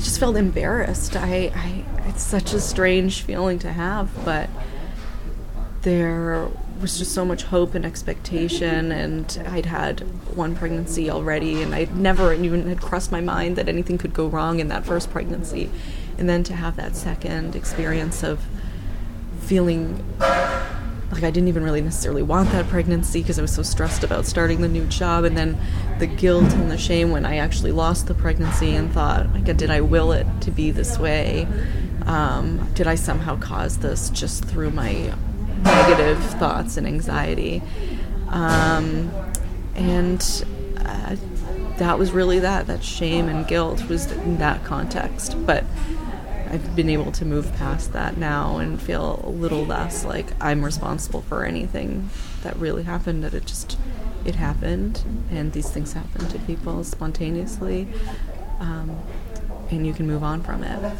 I just felt embarrassed. I, I it's such a strange feeling to have, but there was just so much hope and expectation and I'd had one pregnancy already and I'd never even had crossed my mind that anything could go wrong in that first pregnancy. And then to have that second experience of feeling like I didn't even really necessarily want that pregnancy because I was so stressed about starting the new job and then the guilt and the shame when I actually lost the pregnancy and thought like did I will it to be this way? Um, did I somehow cause this just through my negative thoughts and anxiety? Um, and uh, that was really that that shame and guilt was in that context. But I've been able to move past that now and feel a little less like I'm responsible for anything that really happened. That it just it happened, and these things happen to people spontaneously, um, and you can move on from it.